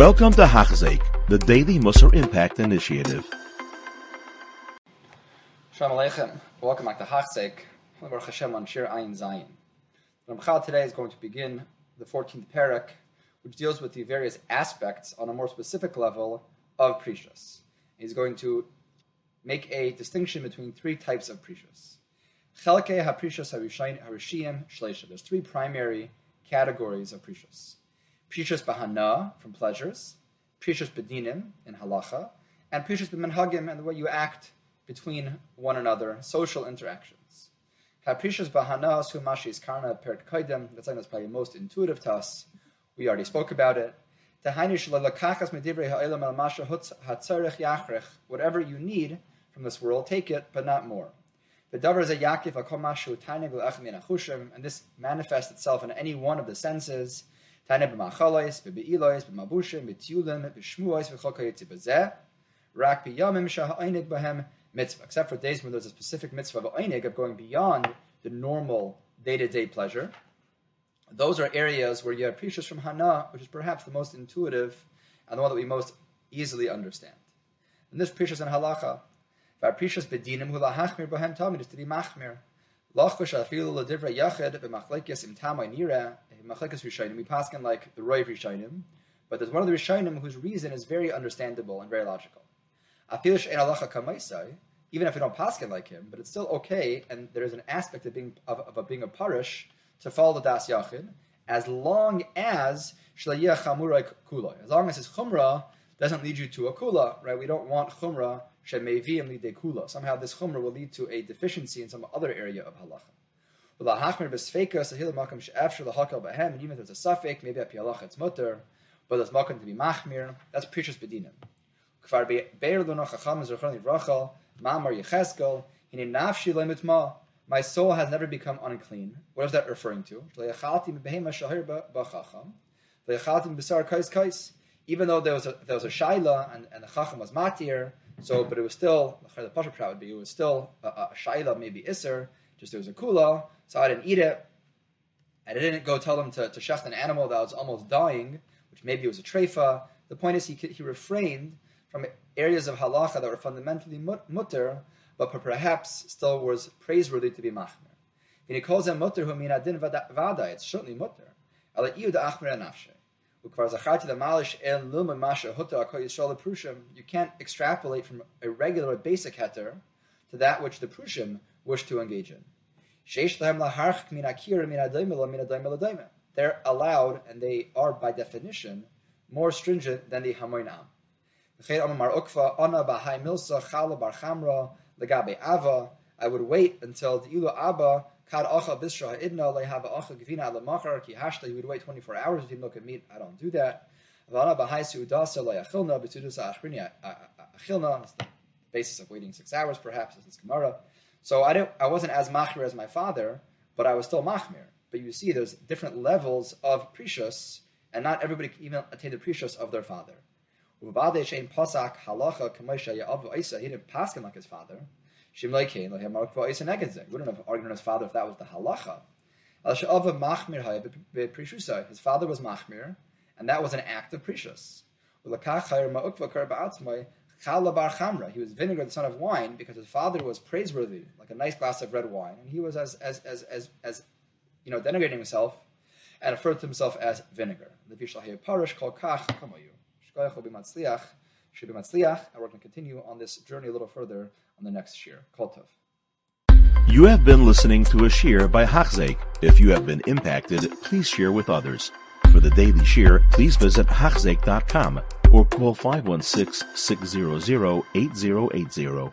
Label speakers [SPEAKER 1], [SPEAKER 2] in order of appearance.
[SPEAKER 1] Welcome to Hachzik, the Daily Musar Impact Initiative.
[SPEAKER 2] Shalom Aleichem. Welcome back to Hachzik. Baruch Hashem on Shir Ayin Zayin. Ramchal today is going to begin the 14th parak, which deals with the various aspects on a more specific level of Perishus. He's going to make a distinction between three types of Perishus. Chelke HaPerishus HaRishiyim Shleisha. There's three primary categories of Perishus. Perishus Bahana, from pleasures, Perishus Bedinim, in Halacha, and Perishus B'menhagim, and the way you act between one another, social interactions. Capricious Bahana, Sumashi Karna Pert Kaidem, that's something that's probably most intuitive to us. We already spoke about it. Whatever you need from this world, take it, but not more. And this manifests itself in any one of the senses. Mitzvah, except for days when there's a specific mitzvah of of going beyond the normal day-to-day pleasure. Those are areas where you have perishus from Hana, which is perhaps the most intuitive and the one that we most easily understand. And this perishus in halacha, perishus bedinim hula hachmir bohem tamid is to be machmir. Lachkosh afilu ladivra yachid b'machlekes im tamay nira eh, machlekes rishonim. We paskin like the roiv rishonim, but there's one of the rishonim whose reason is very understandable and very logical even if we don't paskin like him, but it's still okay, and there is an aspect of being of, of being a parish to follow the das yachid, as long as shlayia chamurai kula, as long as his chumrah doesn't lead you to a kula, right? We don't want chumrah shemevim lide kula. Somehow this chumrah will lead to a deficiency in some other area of halacha. And even if there's a suffix, maybe a pialacha it's mutter, but there's makom to be machmir. That's perishus bedinim. Kvar be'er lo chacham zerchon livrachal, mamar yecheskel, hine nafshi lemitma, my soul has never become unclean. What is that referring to? Even though there was a, there was a shaila and, and the chacham was matir, so but it was still the pasha would be it was still a, a shaila maybe iser, just there was a kula, so I didn't eat it, and I didn't go tell them to, to shecht an animal that was almost dying, which maybe it was a treifa. The point is he he refrained from areas of halacha that were fundamentally mutter, but perhaps still was praiseworthy to be machmer. And he calls them mutter who mean adin vada, it's certainly mutter. Ala iu da achmer nafshe. You can't extrapolate from a regular basic heter to that which the prushim wish to engage in. They're allowed, and they are by definition more stringent than the hamoinam. I would wait until the ilu abba kad acha bisra idna lehava acha gevina ala machar ki hashta. You would wait 24 hours if you look at meat. I don't do that. Vana b'hai suudasa leyachilna b'tudus achrini achilna. That's the basis of waiting six hours, perhaps. This is Gemara. So I didn't. I wasn't as machmir as my father, but I was still machmir. But you see, there's different levels of perishus, and not everybody can even attain the perishus of their father. He didn't paskin like his father. Shim leikein lehem markva isa negedze. Wouldn't have argued with his father if that was the halacha. Al she'ava machmir haya. His father was machmir, and that was an act of perishus. He was vinegar, the son of wine, because his father was praiseworthy, like a nice glass of red wine, and he was as as as as, as you know denigrating himself and referred to himself as vinegar. Kamayu. And we're going to continue on this journey a little further on the next shir. Kol Tov.
[SPEAKER 1] You have been listening to a shir by Hachzeik. If you have been impacted, please share with others. For the daily shir, please visit Hachzeik.com or call 516 600 8080.